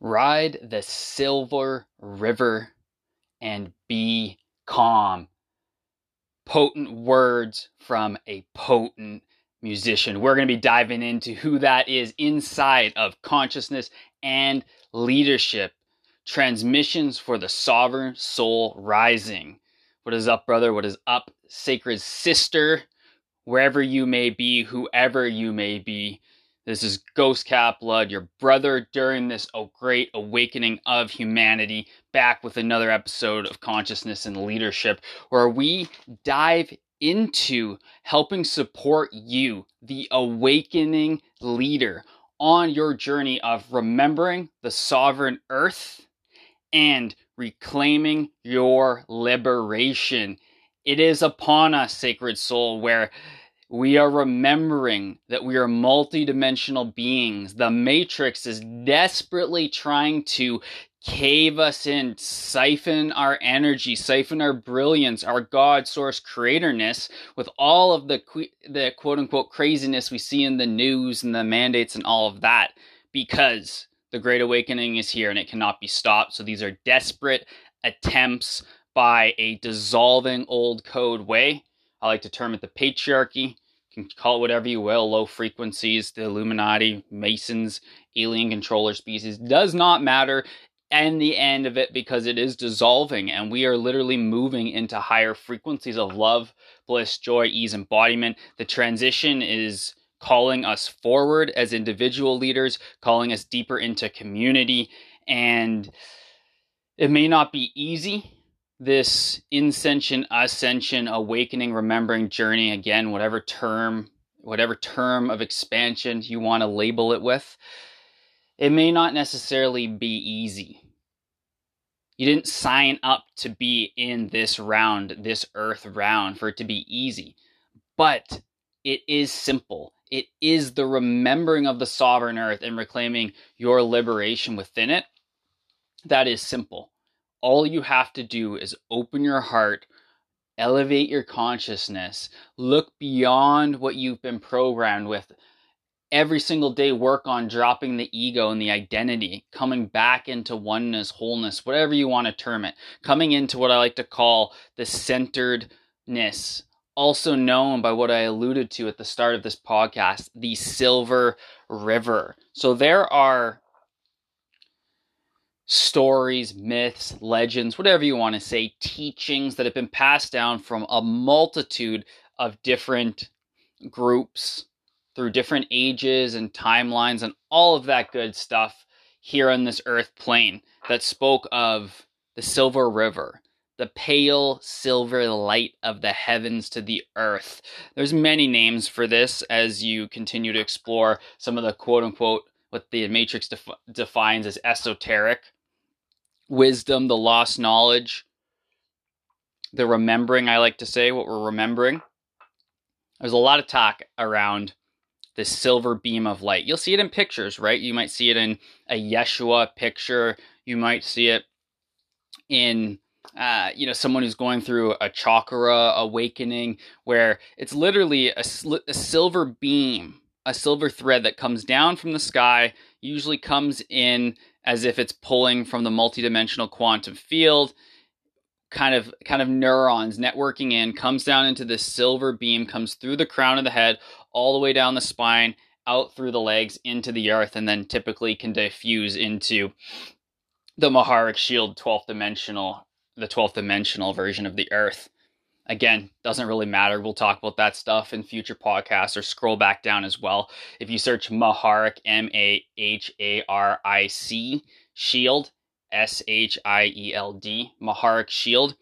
Ride the silver river and be calm. Potent words from a potent musician. We're going to be diving into who that is inside of consciousness and leadership. Transmissions for the sovereign soul rising. What is up, brother? What is up, sacred sister? Wherever you may be, whoever you may be. This is Ghost Cat Blood, your brother during this oh, great awakening of humanity, back with another episode of Consciousness and Leadership, where we dive into helping support you, the awakening leader, on your journey of remembering the sovereign earth and reclaiming your liberation. It is upon us, sacred soul, where we are remembering that we are multidimensional beings. The Matrix is desperately trying to cave us in, siphon our energy, siphon our brilliance, our God source creatorness with all of the the quote unquote craziness we see in the news and the mandates and all of that because the great awakening is here and it cannot be stopped. So these are desperate attempts by a dissolving old code way I like to term it the patriarchy. You can call it whatever you will, low frequencies, the Illuminati, Masons, alien controller species. Does not matter and the end of it because it is dissolving and we are literally moving into higher frequencies of love, bliss, joy, ease, embodiment. The transition is calling us forward as individual leaders, calling us deeper into community. And it may not be easy this inscension, ascension, awakening, remembering journey, again, whatever term, whatever term of expansion you want to label it with, it may not necessarily be easy. You didn't sign up to be in this round, this earth round, for it to be easy. But it is simple. It is the remembering of the sovereign earth and reclaiming your liberation within it. That is simple all you have to do is open your heart, elevate your consciousness, look beyond what you've been programmed with. Every single day, work on dropping the ego and the identity, coming back into oneness, wholeness, whatever you want to term it, coming into what I like to call the centeredness, also known by what I alluded to at the start of this podcast, the silver river. So there are stories, myths, legends, whatever you want to say, teachings that have been passed down from a multitude of different groups through different ages and timelines and all of that good stuff here on this earth plane that spoke of the silver river the pale silver light of the heavens to the earth. There's many names for this as you continue to explore some of the quote unquote what the matrix def- defines as esoteric wisdom, the lost knowledge, the remembering, I like to say, what we're remembering. There's a lot of talk around this silver beam of light. You'll see it in pictures, right? You might see it in a Yeshua picture. You might see it in, uh, you know, someone who's going through a chakra awakening, where it's literally a, a silver beam, a silver thread that comes down from the sky, usually comes in as if it's pulling from the multidimensional quantum field kind of kind of neurons networking in comes down into this silver beam comes through the crown of the head all the way down the spine out through the legs into the earth and then typically can diffuse into the Maharic shield 12th dimensional the 12th dimensional version of the earth Again, doesn't really matter. We'll talk about that stuff in future podcasts or scroll back down as well. If you search Maharic, M A H A R I C, Shield, S H I E L D, Maharic Shield,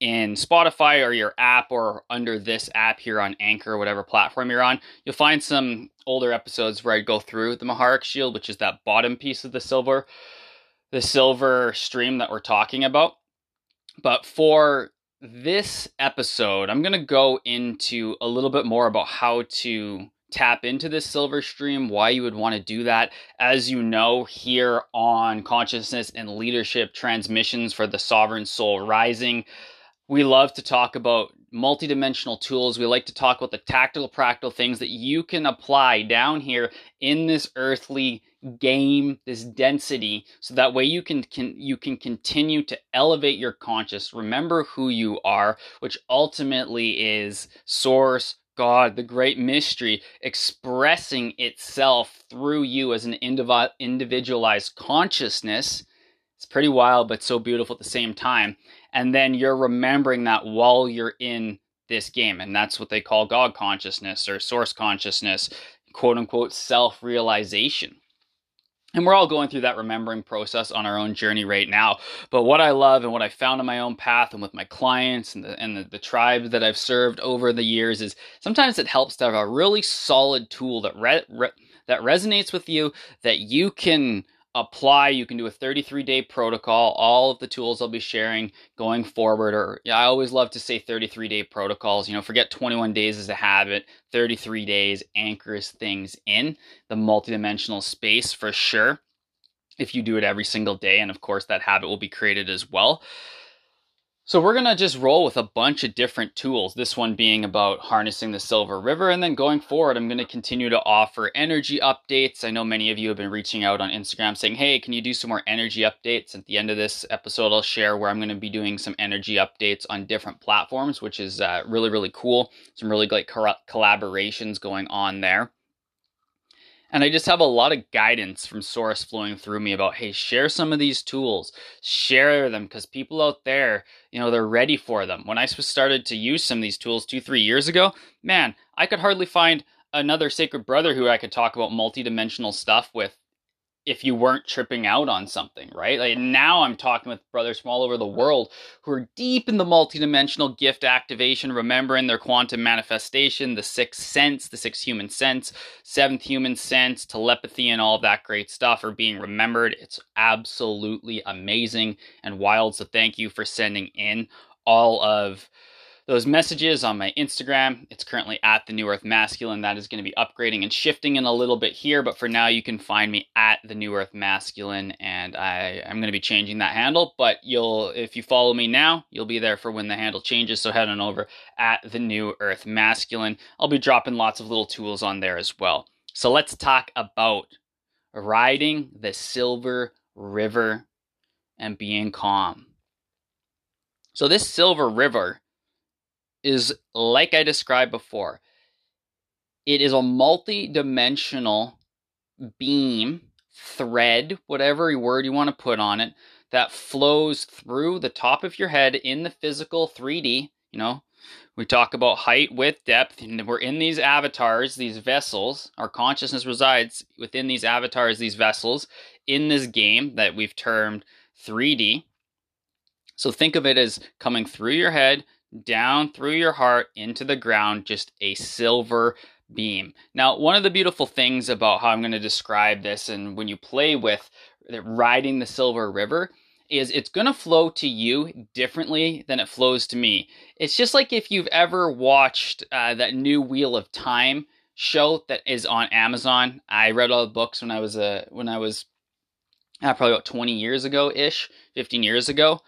in Spotify or your app or under this app here on Anchor or whatever platform you're on, you'll find some older episodes where I go through the Maharic Shield, which is that bottom piece of the silver, the silver stream that we're talking about. But for this episode, I'm going to go into a little bit more about how to tap into this silver stream, why you would want to do that. As you know, here on Consciousness and Leadership Transmissions for the Sovereign Soul Rising, we love to talk about multidimensional tools. We like to talk about the tactical, practical things that you can apply down here in this earthly game, this density, so that way you can, can you can continue to elevate your conscious, remember who you are, which ultimately is source, God, the great mystery, expressing itself through you as an individualized consciousness. It's pretty wild, but so beautiful at the same time. And then you're remembering that while you're in this game. And that's what they call God consciousness or source consciousness, quote unquote self realization. And we're all going through that remembering process on our own journey right now. But what I love and what I found on my own path and with my clients and the, and the, the tribes that I've served over the years is sometimes it helps to have a really solid tool that re- re- that resonates with you that you can apply. You can do a 33 day protocol. All of the tools I'll be sharing going forward, or yeah, I always love to say 33 day protocols. You know, forget 21 days as a habit. 33 days anchors things in the multidimensional space for sure. If you do it every single day, and of course that habit will be created as well. So we're going to just roll with a bunch of different tools. This one being about harnessing the Silver River. And then going forward, I'm going to continue to offer energy updates. I know many of you have been reaching out on Instagram saying, hey, can you do some more energy updates? At the end of this episode, I'll share where I'm going to be doing some energy updates on different platforms, which is uh, really, really cool. Some really great collaborations going on there. And I just have a lot of guidance from Source flowing through me about, hey, share some of these tools, share them because people out there, you know, they're ready for them. When I started to use some of these tools two, three years ago, man, I could hardly find another sacred brother who I could talk about multidimensional stuff with if you weren't tripping out on something, right? Like now I'm talking with brothers from all over the world who are deep in the multidimensional gift activation, remembering their quantum manifestation, the sixth sense, the sixth human sense, seventh human sense, telepathy, and all that great stuff are being remembered. It's absolutely amazing and wild. So thank you for sending in all of those messages on my Instagram. It's currently at the New Earth Masculine. That is going to be upgrading and shifting in a little bit here, but for now you can find me at the New Earth Masculine, and I am going to be changing that handle. But you'll, if you follow me now, you'll be there for when the handle changes. So head on over at the New Earth Masculine. I'll be dropping lots of little tools on there as well. So let's talk about riding the Silver River and being calm. So this Silver River is like I described before. It is a multi-dimensional beam, thread, whatever word you want to put on it, that flows through the top of your head in the physical 3D. You know, we talk about height, width, depth, and we're in these avatars, these vessels. Our consciousness resides within these avatars, these vessels, in this game that we've termed 3D. So think of it as coming through your head, down through your heart into the ground, just a silver beam. Now, one of the beautiful things about how I'm going to describe this, and when you play with riding the Silver River, is it's going to flow to you differently than it flows to me. It's just like if you've ever watched uh, that new Wheel of Time show that is on Amazon. I read all the books when I was a uh, when I was uh, probably about 20 years ago ish, 15 years ago.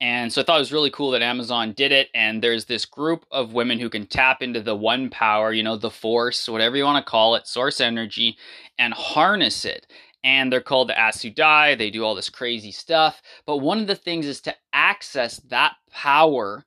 And so I thought it was really cool that Amazon did it. And there's this group of women who can tap into the one power, you know, the force, whatever you want to call it, source energy, and harness it. And they're called the Aes Sedai. They do all this crazy stuff. But one of the things is to access that power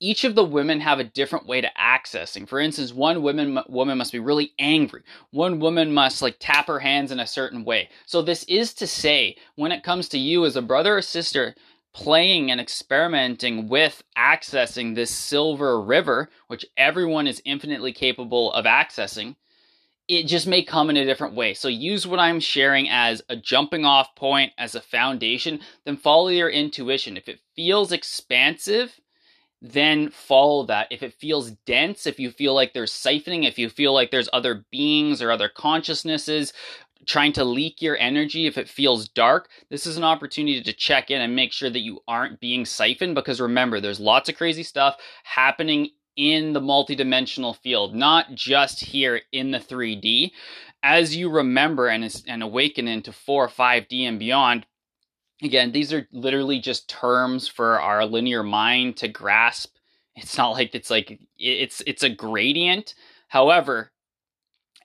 each of the women have a different way to accessing. For instance, one woman woman must be really angry. One woman must like tap her hands in a certain way. So this is to say, when it comes to you as a brother or sister, playing and experimenting with accessing this silver river, which everyone is infinitely capable of accessing, it just may come in a different way. So use what I'm sharing as a jumping off point, as a foundation, then follow your intuition. If it feels expansive, then follow that. If it feels dense, if you feel like there's siphoning, if you feel like there's other beings or other consciousnesses trying to leak your energy if it feels dark, this is an opportunity to check in and make sure that you aren't being siphoned because remember, there's lots of crazy stuff happening in the multidimensional field, not just here in the 3D. As you remember and, and awaken into 4 or 5D and beyond, again, these are literally just terms for our linear mind to grasp. It's not like it's like it's it's a gradient. However,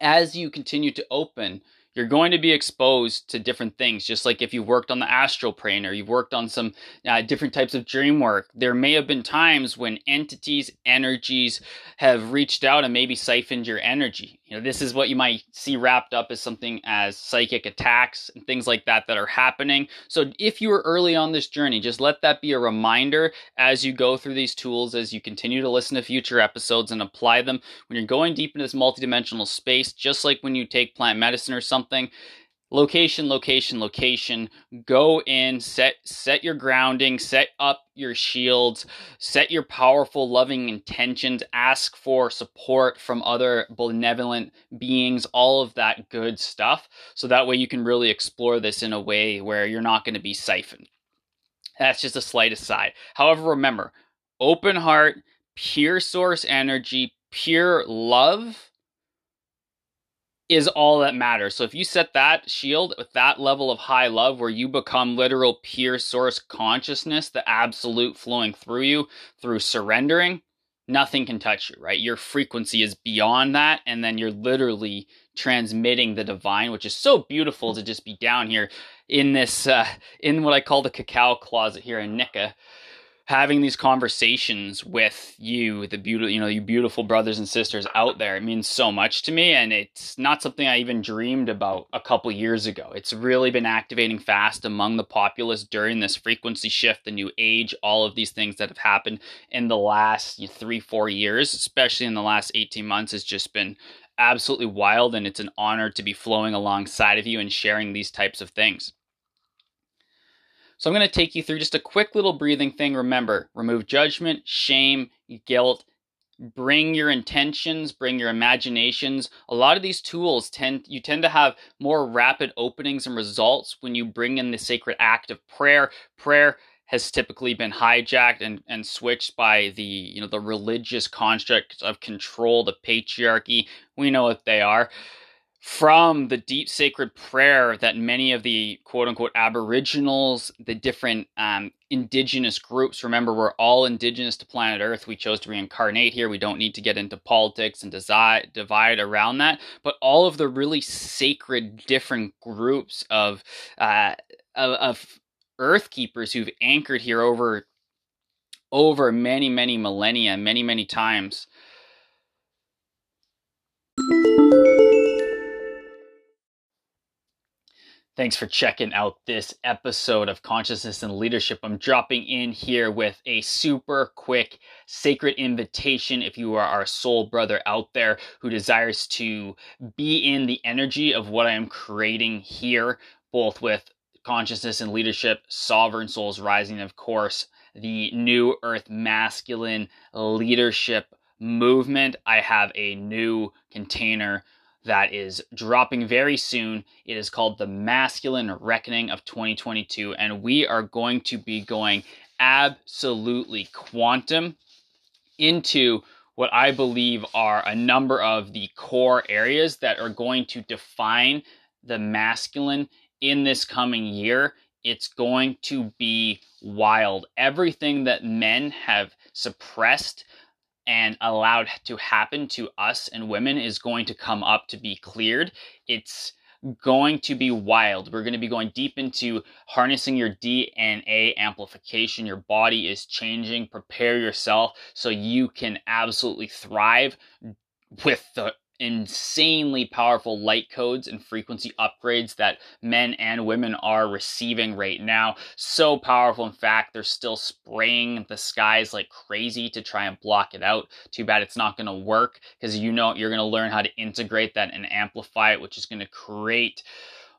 as you continue to open you're going to be exposed to different things just like if you worked on the astral plane or you've worked on some uh, different types of dream work. There may have been times when entities energies have reached out and maybe siphoned your energy. You know this is what you might see wrapped up as something as psychic attacks and things like that that are happening. So if you are early on this journey just let that be a reminder as you go through these tools as you continue to listen to future episodes and apply them. When you're going deep into this multidimensional space just like when you take plant medicine or something something. Location location location. Go in set set your grounding set up your shields set your powerful loving intentions ask for support from other benevolent beings all of that good stuff. So that way you can really explore this in a way where you're not going to be siphoned. That's just a slight aside. However remember open heart pure source energy pure love is all that matters. So if you set that shield with that level of high love where you become literal pure source consciousness, the absolute flowing through you through surrendering, nothing can touch you, right? Your frequency is beyond that. And then you're literally transmitting the divine, which is so beautiful to just be down here in this, uh, in what I call the cacao closet here in Nika having these conversations with you, the beautiful, you know, you beautiful brothers and sisters out there, it means so much to me. And it's not something I even dreamed about a couple years ago. It's really been activating fast among the populace during this frequency shift, the new age, all of these things that have happened in the last three, four years, especially in the last 18 months, has just been absolutely wild. And it's an honor to be flowing alongside of you and sharing these types of things. So I'm going to take you through just a quick little breathing thing. Remember, remove judgment, shame, guilt. Bring your intentions, bring your imaginations. A lot of these tools tend you tend to have more rapid openings and results when you bring in the sacred act of prayer. Prayer has typically been hijacked and, and switched by the you know the religious constructs of control, the patriarchy. We know what they are from the deep sacred prayer that many of the quote unquote aboriginals, the different um, indigenous groups, remember, we're all indigenous to planet Earth. We chose to reincarnate here. We don't need to get into politics and desi- divide around that. But all of the really sacred different groups of, uh, of, of Earth keepers who've anchored here over over many, many millennia, many, many times. Thanks for checking out this episode of Consciousness and Leadership. I'm dropping in here with a super quick sacred invitation if you are our soul brother out there who desires to be in the energy of what I am creating here, both with consciousness and leadership, sovereign souls rising, of course, the new earth masculine leadership movement. I have a new container that is dropping very soon. It is called The Masculine Reckoning of 2022, and we are going to be going absolutely quantum into what I believe are a number of the core areas that are going to define the masculine in this coming year. It's going to be wild. Everything that men have suppressed and allowed to happen to us and women is going to come up to be cleared. It's going to be wild. We're going to be going deep into harnessing your DNA amplification. Your body is changing. Prepare yourself so you can absolutely thrive with the insanely powerful light codes and frequency upgrades that men and women are receiving right now. So powerful. In fact, they're still spraying the skies like crazy to try and block it out. Too bad it's not going to work because you know you're going to learn how to integrate that and amplify it, which is going to create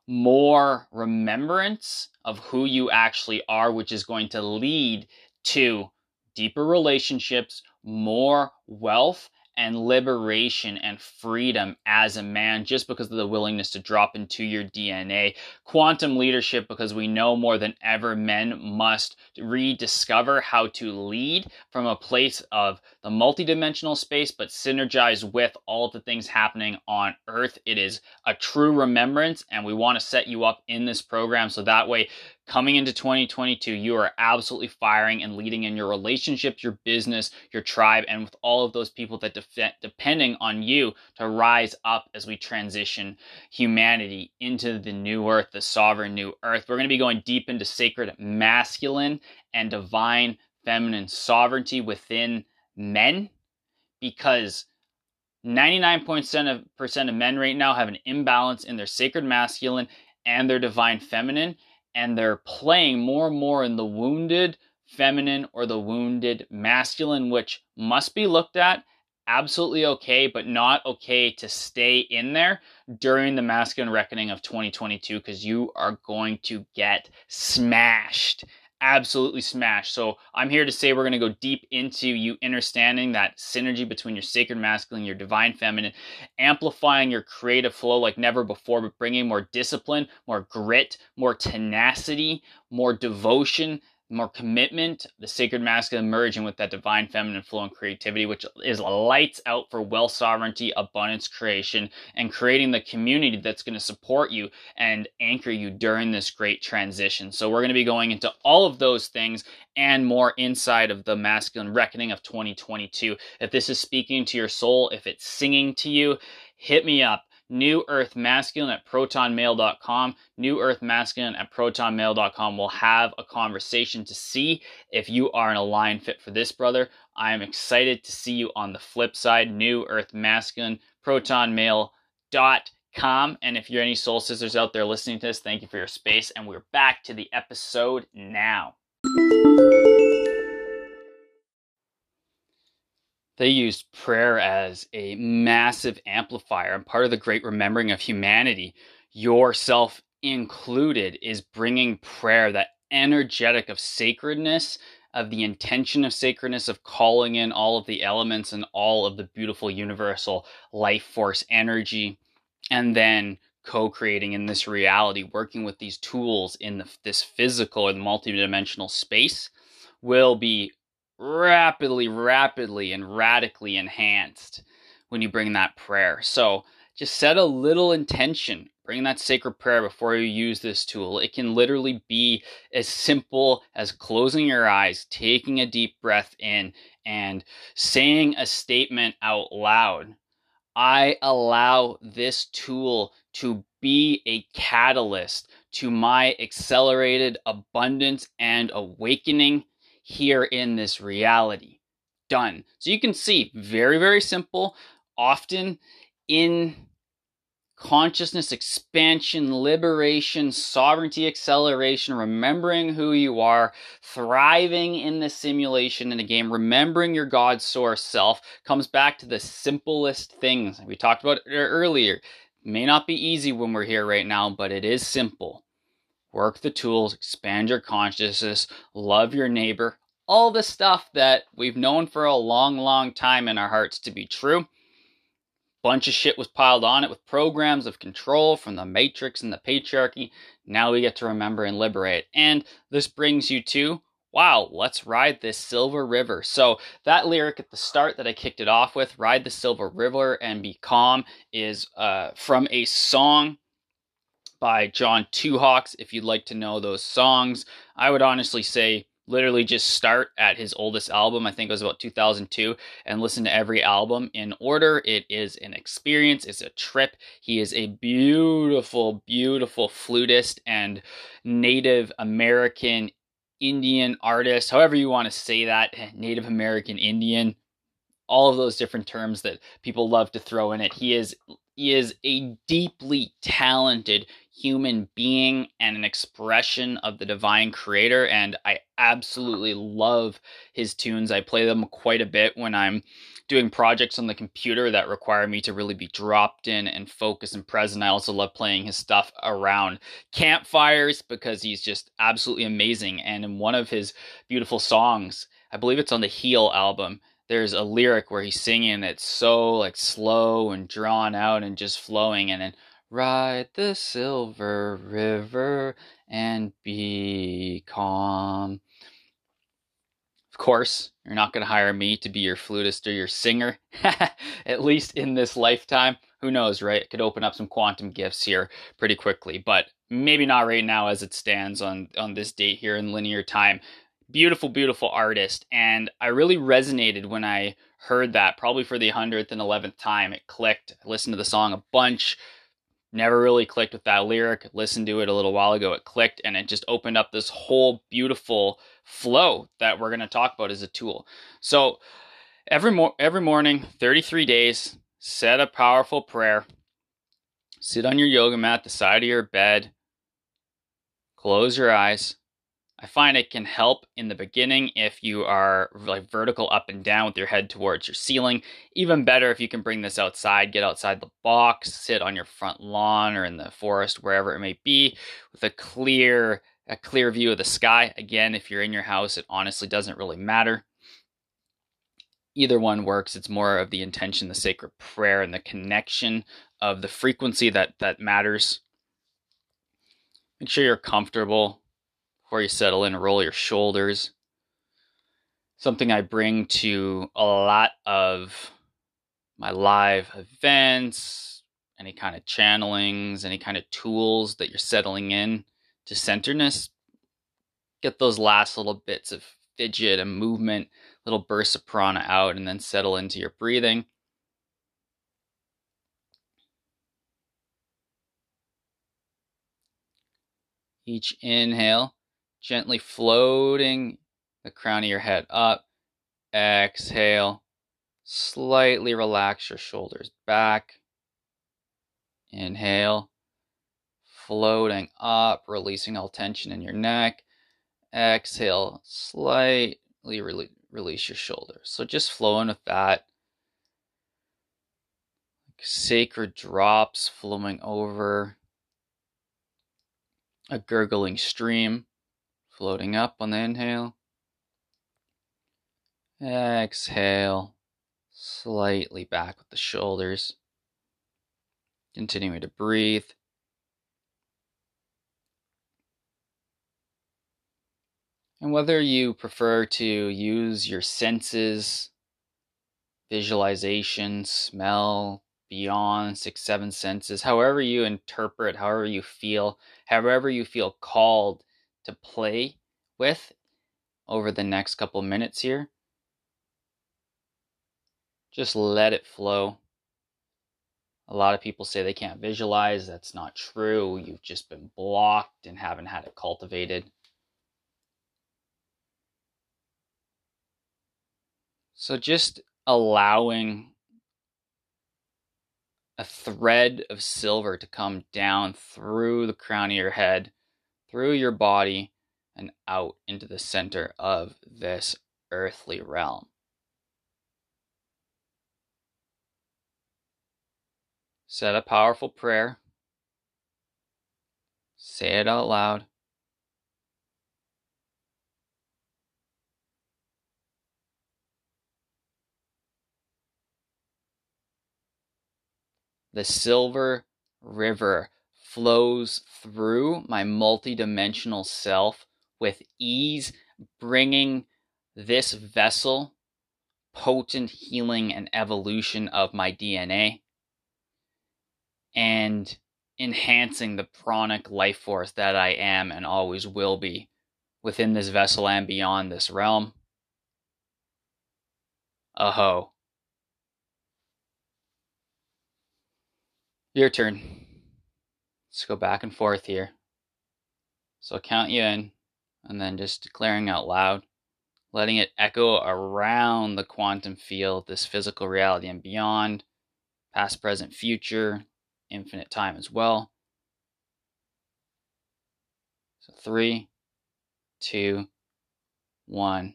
more remembrance of who you actually are, which is going to lead to deeper relationships, more wealth, and liberation and freedom as a man just because of the willingness to drop into your DNA. Quantum leadership because we know more than ever men must rediscover how to lead from a place of the multidimensional space but synergize with all of the things happening on earth. It is a true remembrance and we want to set you up in this program so that way coming into 2022, you are absolutely firing and leading in your relationships, your business, your tribe, and with all of those people that def- depending on you to rise up as we transition humanity into the new earth, the sovereign new earth. We're going to be going deep into sacred masculine and divine feminine sovereignty within men because 99% of men right now have an imbalance in their sacred masculine and their divine feminine and they're playing more and more in the wounded feminine or the wounded masculine, which must be looked at. Absolutely okay, but not okay to stay in there during the masculine reckoning of 2022 because you are going to get smashed absolutely smashed. So I'm here to say we're going to go deep into you understanding that synergy between your sacred masculine, your divine feminine, amplifying your creative flow like never before, but bringing more discipline, more grit, more tenacity, more devotion, more commitment, the sacred masculine merging with that divine feminine flow and creativity, which is lights out for wealth sovereignty, abundance creation, and creating the community that's going to support you and anchor you during this great transition. So, we're going to be going into all of those things and more inside of the masculine reckoning of 2022. If this is speaking to your soul, if it's singing to you, hit me up New Earth Masculine at protonmail.com. New Earth Masculine at protonmail.com. We'll have a conversation to see if you are an aligned fit for this, brother. I am excited to see you on the flip side. New Earth Masculine, protonmail.com. And if you're any soul sisters out there listening to this, thank you for your space. And we're back to the episode now. They used prayer as a massive amplifier and part of the great remembering of humanity, yourself included, is bringing prayer, that energetic of sacredness, of the intention of sacredness, of calling in all of the elements and all of the beautiful universal life force energy, and then co-creating in this reality, working with these tools in the, this physical and multidimensional space will be rapidly, rapidly, and radically enhanced when you bring that prayer. So just set a little intention. Bring that sacred prayer before you use this tool. It can literally be as simple as closing your eyes, taking a deep breath in, and saying a statement out loud. I allow this tool to be a catalyst to my accelerated abundance and awakening here in this reality. Done. So you can see, very, very simple, often in consciousness expansion, liberation, sovereignty acceleration, remembering who you are, thriving in the simulation in a game, remembering your God source self comes back to the simplest things. We talked about earlier. May not be easy when we're here right now, but it is simple. Work the tools, expand your consciousness, love your neighbor, all the stuff that we've known for a long, long time in our hearts to be true. Bunch of shit was piled on it with programs of control from the matrix and the patriarchy. Now we get to remember and liberate. And this brings you to wow, let's ride this silver river. So that lyric at the start that I kicked it off with, ride the silver river and be calm, is uh, from a song by John Two Hawks. If you'd like to know those songs, I would honestly say literally just start at his oldest album, I think it was about 2002, and listen to every album in order. It is an experience, it's a trip. He is a beautiful, beautiful flutist and Native American Indian artist, however you want to say that, Native American Indian, all of those different terms that people love to throw in it. He is he is a deeply talented human being and an expression of the divine creator and I absolutely love his tunes. I play them quite a bit when I'm doing projects on the computer that require me to really be dropped in and focus and present. I also love playing his stuff around campfires because he's just absolutely amazing and in one of his beautiful songs, I believe it's on the Heal album, there's a lyric where he's singing that's so like slow and drawn out and just flowing and then ride the silver river and be calm Of course, you're not going to hire me to be your flutist or your singer, at least in this lifetime. Who knows, right? It could open up some quantum gifts here pretty quickly, but maybe not right now as it stands on on this date here in linear time. Beautiful, beautiful artist, and I really resonated when I heard that. Probably for the hundredth and eleventh time, it clicked. I listened to the song a bunch never really clicked with that lyric. Listened to it a little while ago. It clicked and it just opened up this whole beautiful flow that we're going to talk about as a tool. So every mo- every morning, 33 days, set a powerful prayer. Sit on your yoga mat, the side of your bed. Close your eyes. I find it can help in the beginning if you are like vertical up and down with your head towards your ceiling. Even better if you can bring this outside, get outside the box, sit on your front lawn or in the forest, wherever it may be, with a clear a clear view of the sky. Again, if you're in your house, it honestly doesn't really matter. Either one works. It's more of the intention, the sacred prayer, and the connection of the frequency that that matters. Make sure you're comfortable before you settle in, roll your shoulders. Something I bring to a lot of my live events, any kind of channelings, any kind of tools that you're settling in to centerness. Get those last little bits of fidget and movement, little bursts of prana out, and then settle into your breathing. Each inhale gently floating the crown of your head up. Exhale. Slightly relax your shoulders back. Inhale. Floating up, releasing all tension in your neck. Exhale. Slightly re- release your shoulders. So just flowing with that. Sacred drops flowing over a gurgling stream floating up on the inhale. Exhale, slightly back with the shoulders. Continuing to breathe. And whether you prefer to use your senses, visualization, smell, beyond six, seven senses, however you interpret, however you feel, however you feel called to play with over the next couple minutes here. Just let it flow. A lot of people say they can't visualize. That's not true. You've just been blocked and haven't had it cultivated. So just allowing a thread of silver to come down through the crown of your head through your body and out into the center of this earthly realm. Set a powerful prayer. Say it out loud. The silver river flows through my multidimensional self with ease, bringing this vessel potent healing and evolution of my DNA and enhancing the pranic life force that I am and always will be within this vessel and beyond this realm. Aho. Your turn. Let's go back and forth here. So I'll count you in and then just declaring out loud, letting it echo around the quantum field, this physical reality and beyond, past, present, future, infinite time as well. So three, two, one.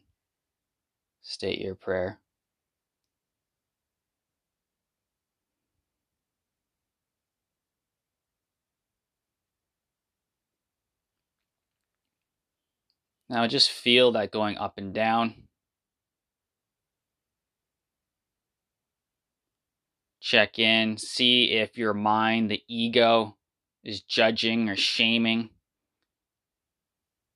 State your prayer. Now just feel that going up and down. Check in, see if your mind, the ego, is judging or shaming,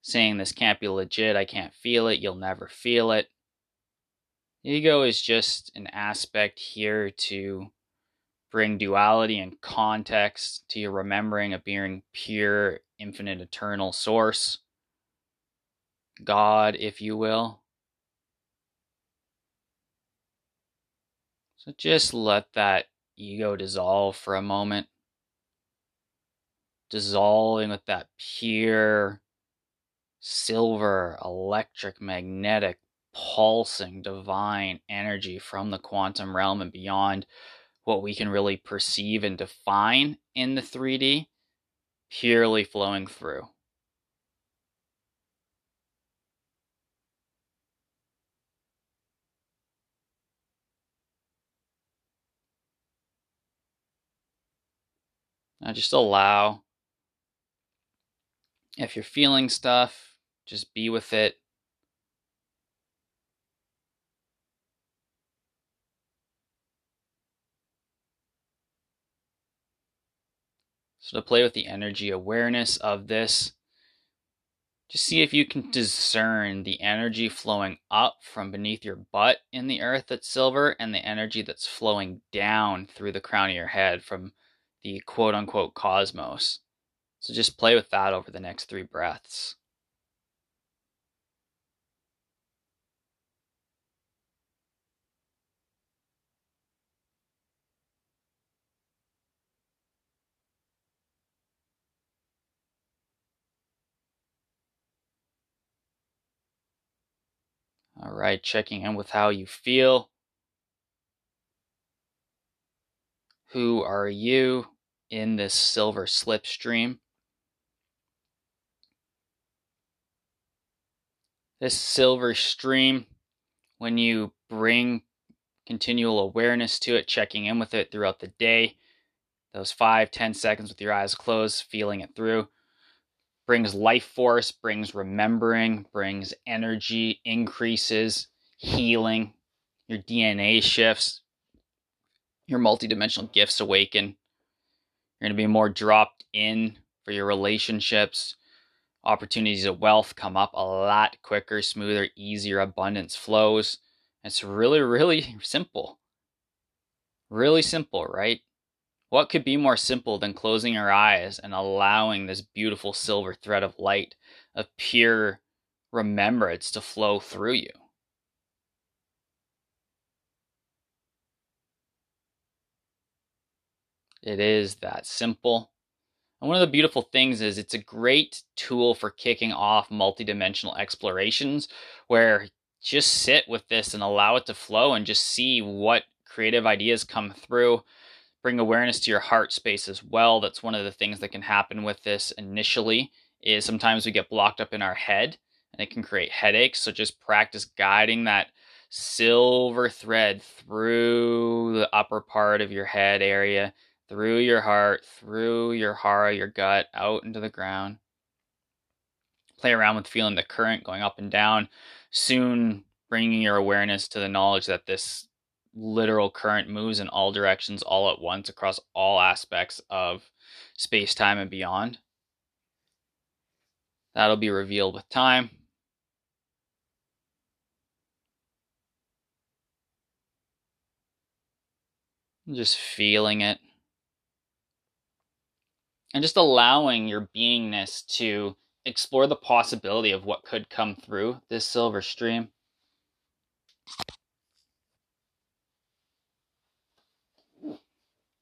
saying this can't be legit, I can't feel it, you'll never feel it. Ego is just an aspect here to bring duality and context to your remembering of being pure, infinite, eternal source. God, if you will. So just let that ego dissolve for a moment. Dissolving with that pure, silver, electric, magnetic, pulsing, divine energy from the quantum realm and beyond what we can really perceive and define in the 3D, purely flowing through. Now just allow. If you're feeling stuff, just be with it. So to play with the energy awareness of this, just see if you can discern the energy flowing up from beneath your butt in the earth that's silver and the energy that's flowing down through the crown of your head from the quote unquote cosmos. So just play with that over the next three breaths. All right, checking in with how you feel. Who are you in this silver slipstream? This silver stream, when you bring continual awareness to it, checking in with it throughout the day, those five, ten seconds with your eyes closed, feeling it through, brings life force, brings remembering, brings energy, increases, healing, your DNA shifts, your multidimensional gifts awaken. You're going to be more dropped in for your relationships. Opportunities of wealth come up a lot quicker, smoother, easier, abundance flows. It's really, really simple. Really simple, right? What could be more simple than closing your eyes and allowing this beautiful silver thread of light, of pure remembrance to flow through you? It is that simple. And one of the beautiful things is it's a great tool for kicking off multidimensional explorations where just sit with this and allow it to flow and just see what creative ideas come through. Bring awareness to your heart space as well. That's one of the things that can happen with this initially is sometimes we get blocked up in our head and it can create headaches. So just practice guiding that silver thread through the upper part of your head area through your heart, through your hara, your gut, out into the ground. Play around with feeling the current going up and down, soon bringing your awareness to the knowledge that this literal current moves in all directions all at once across all aspects of space, time, and beyond. That'll be revealed with time. Just feeling it and just allowing your beingness to explore the possibility of what could come through this silver stream.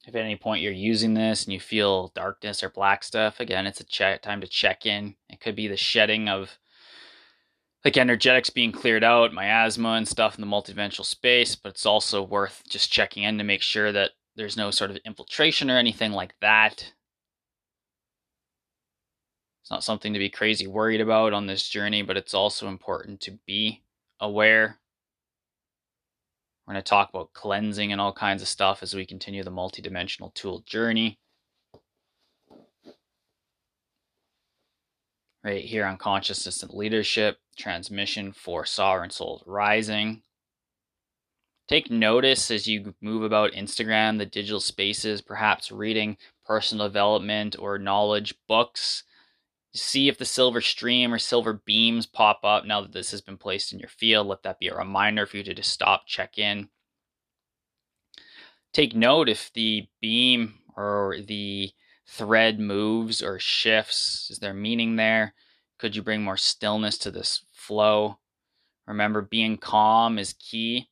If at any point you're using this and you feel darkness or black stuff, again, it's a check, time to check in. It could be the shedding of like energetics being cleared out, miasma and stuff in the multidimensional space, but it's also worth just checking in to make sure that there's no sort of infiltration or anything like that. It's not something to be crazy worried about on this journey, but it's also important to be aware. We're going to talk about cleansing and all kinds of stuff as we continue the multidimensional tool journey. Right here on Consciousness and Leadership, transmission for Sovereign Souls Rising. Take notice as you move about Instagram, the digital spaces, perhaps reading personal development or knowledge books see if the silver stream or silver beams pop up now that this has been placed in your field. Let that be a reminder for you to just stop, check in. Take note if the beam or the thread moves or shifts. Is there meaning there? Could you bring more stillness to this flow? Remember, being calm is key.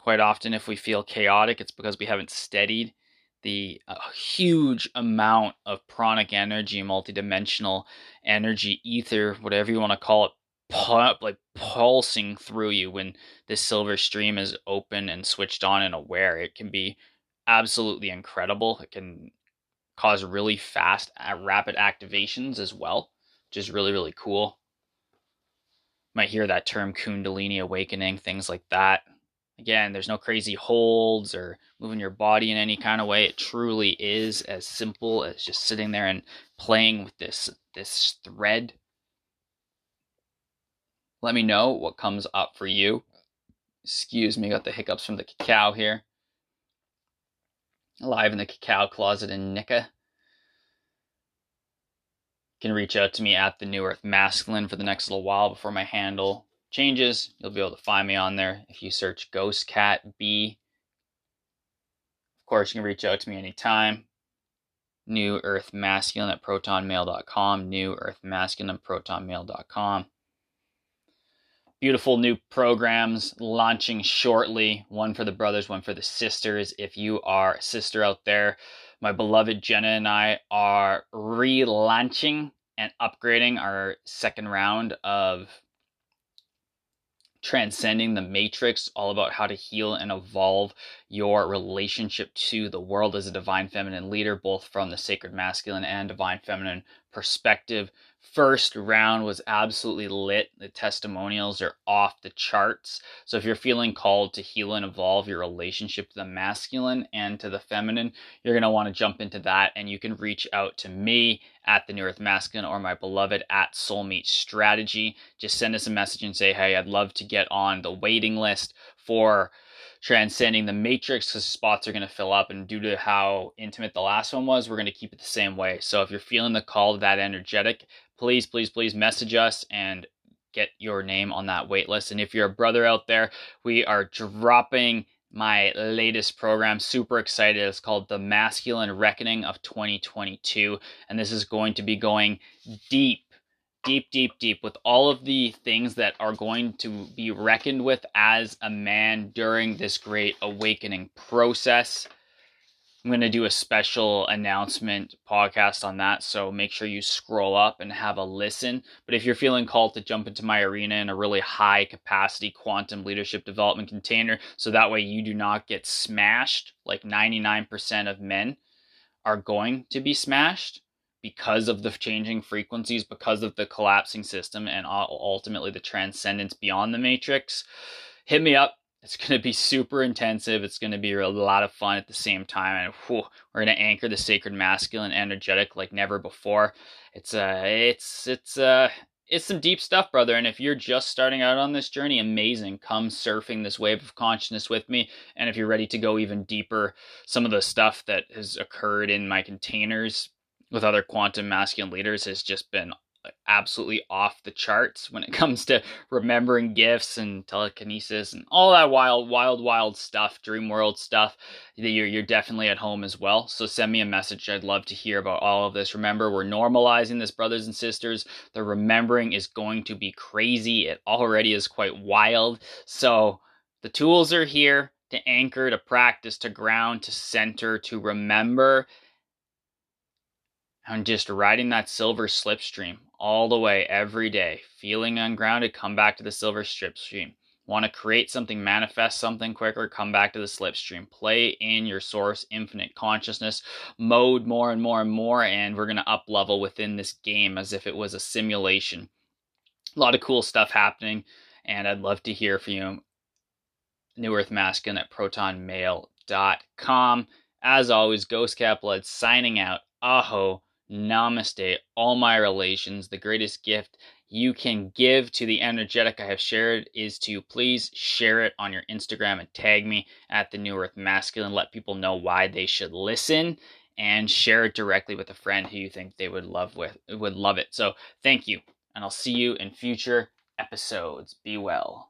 Quite often, if we feel chaotic, it's because we haven't steadied the uh, huge amount of pranic energy, multidimensional energy, ether, whatever you want to call it, like pulsing through you when this silver stream is open and switched on and aware. It can be absolutely incredible. It can cause really fast, rapid activations as well, which is really, really cool. You Might hear that term Kundalini awakening, things like that. Again, there's no crazy holds or moving your body in any kind of way. It truly is as simple as just sitting there and playing with this this thread. Let me know what comes up for you. Excuse me, got the hiccups from the cacao here. Live in the cacao closet in Nika. You can reach out to me at the New Earth Masculine for the next little while before my handle changes, you'll be able to find me on there if you search Ghost Cat B. Of course, you can reach out to me anytime. New Earth Masculine at protonmail.com. New Earth Masculine at protonmail.com. Beautiful new programs launching shortly. One for the brothers, one for the sisters. If you are a sister out there, my beloved Jenna and I are relaunching and upgrading our second round of transcending the matrix, all about how to heal and evolve your relationship to the world as a divine feminine leader, both from the sacred masculine and divine feminine perspective. First round was absolutely lit. The testimonials are off the charts. So if you're feeling called to heal and evolve your relationship to the masculine and to the feminine, you're going to want to jump into that and you can reach out to me at the New Earth Masculine or my beloved at Soulmate Strategy. Just send us a message and say, hey, I'd love to get on the waiting list for transcending the matrix because spots are going to fill up and due to how intimate the last one was we're going to keep it the same way so if you're feeling the call that energetic please please please message us and get your name on that wait list. And if you're a brother out there we are dropping my latest program super excited. It's called the masculine reckoning of 2022 and this is going to be going deep deep, deep, deep with all of the things that are going to be reckoned with as a man during this great awakening process. I'm going to do a special announcement podcast on that, so make sure you scroll up and have a listen. But if you're feeling called to jump into my arena in a really high capacity quantum leadership development container, so that way you do not get smashed like 99% of men are going to be smashed, because of the changing frequencies, because of the collapsing system, and ultimately the transcendence beyond the matrix, hit me up. It's going to be super intensive. It's going to be a lot of fun at the same time, and whew, we're going to anchor the sacred masculine energetic like never before. It's uh, it's it's uh, it's some deep stuff, brother. And if you're just starting out on this journey, amazing. Come surfing this wave of consciousness with me. And if you're ready to go even deeper, some of the stuff that has occurred in my containers with other quantum masculine leaders has just been absolutely off the charts when it comes to remembering gifts and telekinesis and all that wild, wild, wild stuff, dream world stuff. You're, you're definitely at home as well. So send me a message. I'd love to hear about all of this. Remember, we're normalizing this, brothers and sisters. The remembering is going to be crazy. It already is quite wild. So the tools are here to anchor, to practice, to ground, to center, to remember and just riding that silver slipstream all the way every day, feeling ungrounded, come back to the silver slipstream. Want to create something, manifest something quicker, come back to the slipstream. Play in your source infinite consciousness mode more and more and more, and we're going to up level within this game as if it was a simulation. A lot of cool stuff happening, and I'd love to hear from you. New Earth Masculine at protonmail.com. As always, Ghost Cat Blood signing out. Aho. Namaste, all my relations. The greatest gift you can give to the energetic I have shared is to please share it on your Instagram and tag me at the New Earth Masculine. Let people know why they should listen. and share it directly with a friend who you think they would love with would love it. So thank you, and I'll see you in future episodes. Be well.